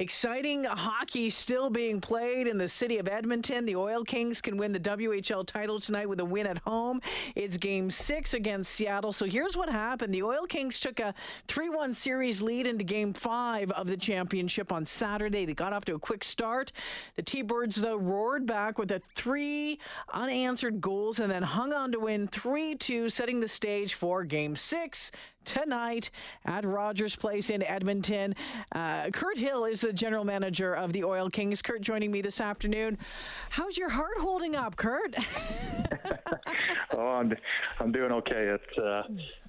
Exciting hockey still being played in the city of Edmonton. The Oil Kings can win the WHL title tonight with a win at home. It's game six against Seattle. So here's what happened the Oil Kings took a 3 1 series lead into game five of the championship on Saturday. They got off to a quick start. The T Birds, though, roared back with a three unanswered goals and then hung on to win 3 2, setting the stage for game six tonight at Rogers Place in Edmonton. Uh, Kurt Hill is the general manager of the Oil Kings. Kurt joining me this afternoon. How's your heart holding up, Kurt? I'm, I'm doing okay. It's uh,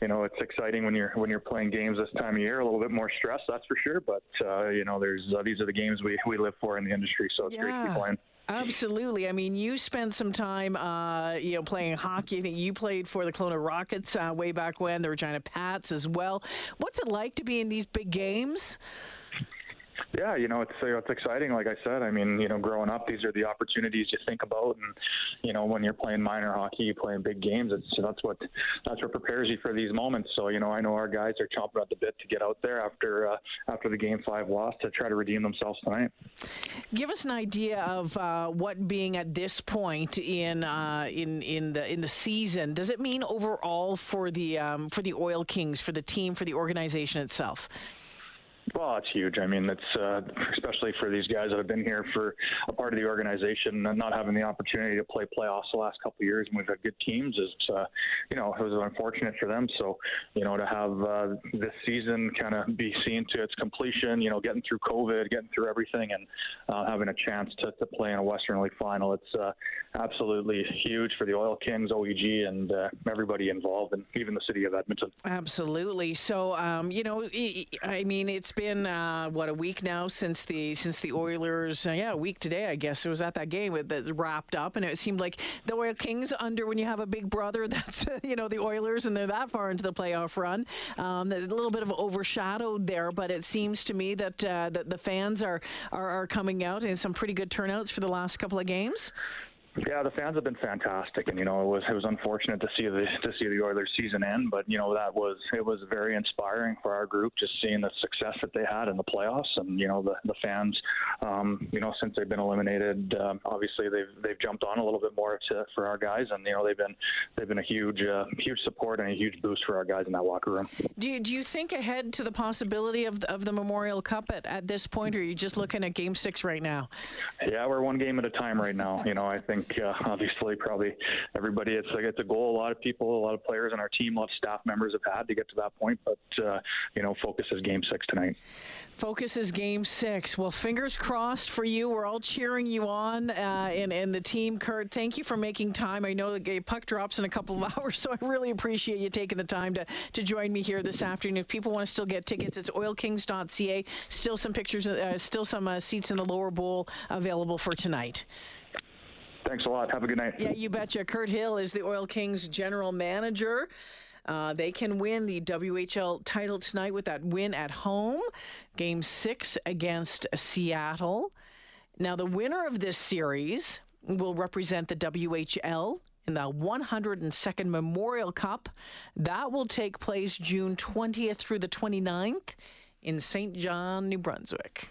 you know it's exciting when you're when you're playing games this time of year. A little bit more stress, that's for sure. But uh, you know, there's uh, these are the games we we live for in the industry, so it's yeah. great to be playing. Absolutely. I mean, you spent some time, uh, you know, playing hockey. I think you played for the Kelowna Rockets uh, way back when, the Regina Pats as well. What's it like to be in these big games? Yeah, you know, it's it's exciting. Like I said, I mean, you know, growing up, these are the opportunities you think about, and you know, when you're playing minor hockey, you play in big games. It's that's what that's what prepares you for these moments. So, you know, I know our guys are chomping at the bit to get out there after uh, after the game five loss to try to redeem themselves tonight. Give us an idea of uh, what being at this point in uh, in in the in the season does it mean overall for the um, for the Oil Kings, for the team, for the organization itself. Well, it's huge. I mean, it's uh, especially for these guys that have been here for a part of the organization and not having the opportunity to play playoffs the last couple of years, and we've had good teams. Is uh, you know, it was unfortunate for them. So, you know, to have uh, this season kind of be seen to its completion, you know, getting through COVID, getting through everything, and uh, having a chance to, to play in a Western League final, it's uh, absolutely huge for the Oil Kings, OEG, and uh, everybody involved, and even the city of Edmonton. Absolutely. So, um, you know, I mean, it's been uh, what a week now since the since the Oilers. Uh, yeah, a week today, I guess it was at that game that wrapped up, and it seemed like the Oil Kings under when you have a big brother that's you know the Oilers and they're that far into the playoff run. Um, a little bit of overshadowed there, but it seems to me that uh, that the fans are, are are coming out in some pretty good turnouts for the last couple of games. Yeah, the fans have been fantastic, and you know it was it was unfortunate to see the to see the Oilers season end, but you know that was it was very inspiring for our group just seeing the success that they had in the playoffs, and you know the the fans, um, you know since they've been eliminated, um, obviously they've they've jumped on a little bit more to, for our guys, and you know they've been they've been a huge uh, huge support and a huge boost for our guys in that locker room. Do you, do you think ahead to the possibility of the, of the Memorial Cup at, at this point, or are you just looking at Game Six right now? Yeah, we're one game at a time right now. You know, I think think uh, obviously probably everybody it's like it's a goal a lot of people a lot of players on our team a lot of staff members have had to get to that point but uh, you know focus is game six tonight. Focus is game six. Well fingers crossed for you. We're all cheering you on uh, and, and the team Kurt, thank you for making time. I know the puck drops in a couple of hours so I really appreciate you taking the time to, to join me here this afternoon. If people want to still get tickets it's oilkings.ca still some pictures uh, still some uh, seats in the lower bowl available for tonight Thanks a lot. Have a good night. Yeah, you betcha. Kurt Hill is the Oil Kings general manager. Uh, they can win the WHL title tonight with that win at home, game six against Seattle. Now, the winner of this series will represent the WHL in the 102nd Memorial Cup. That will take place June 20th through the 29th in Saint John, New Brunswick.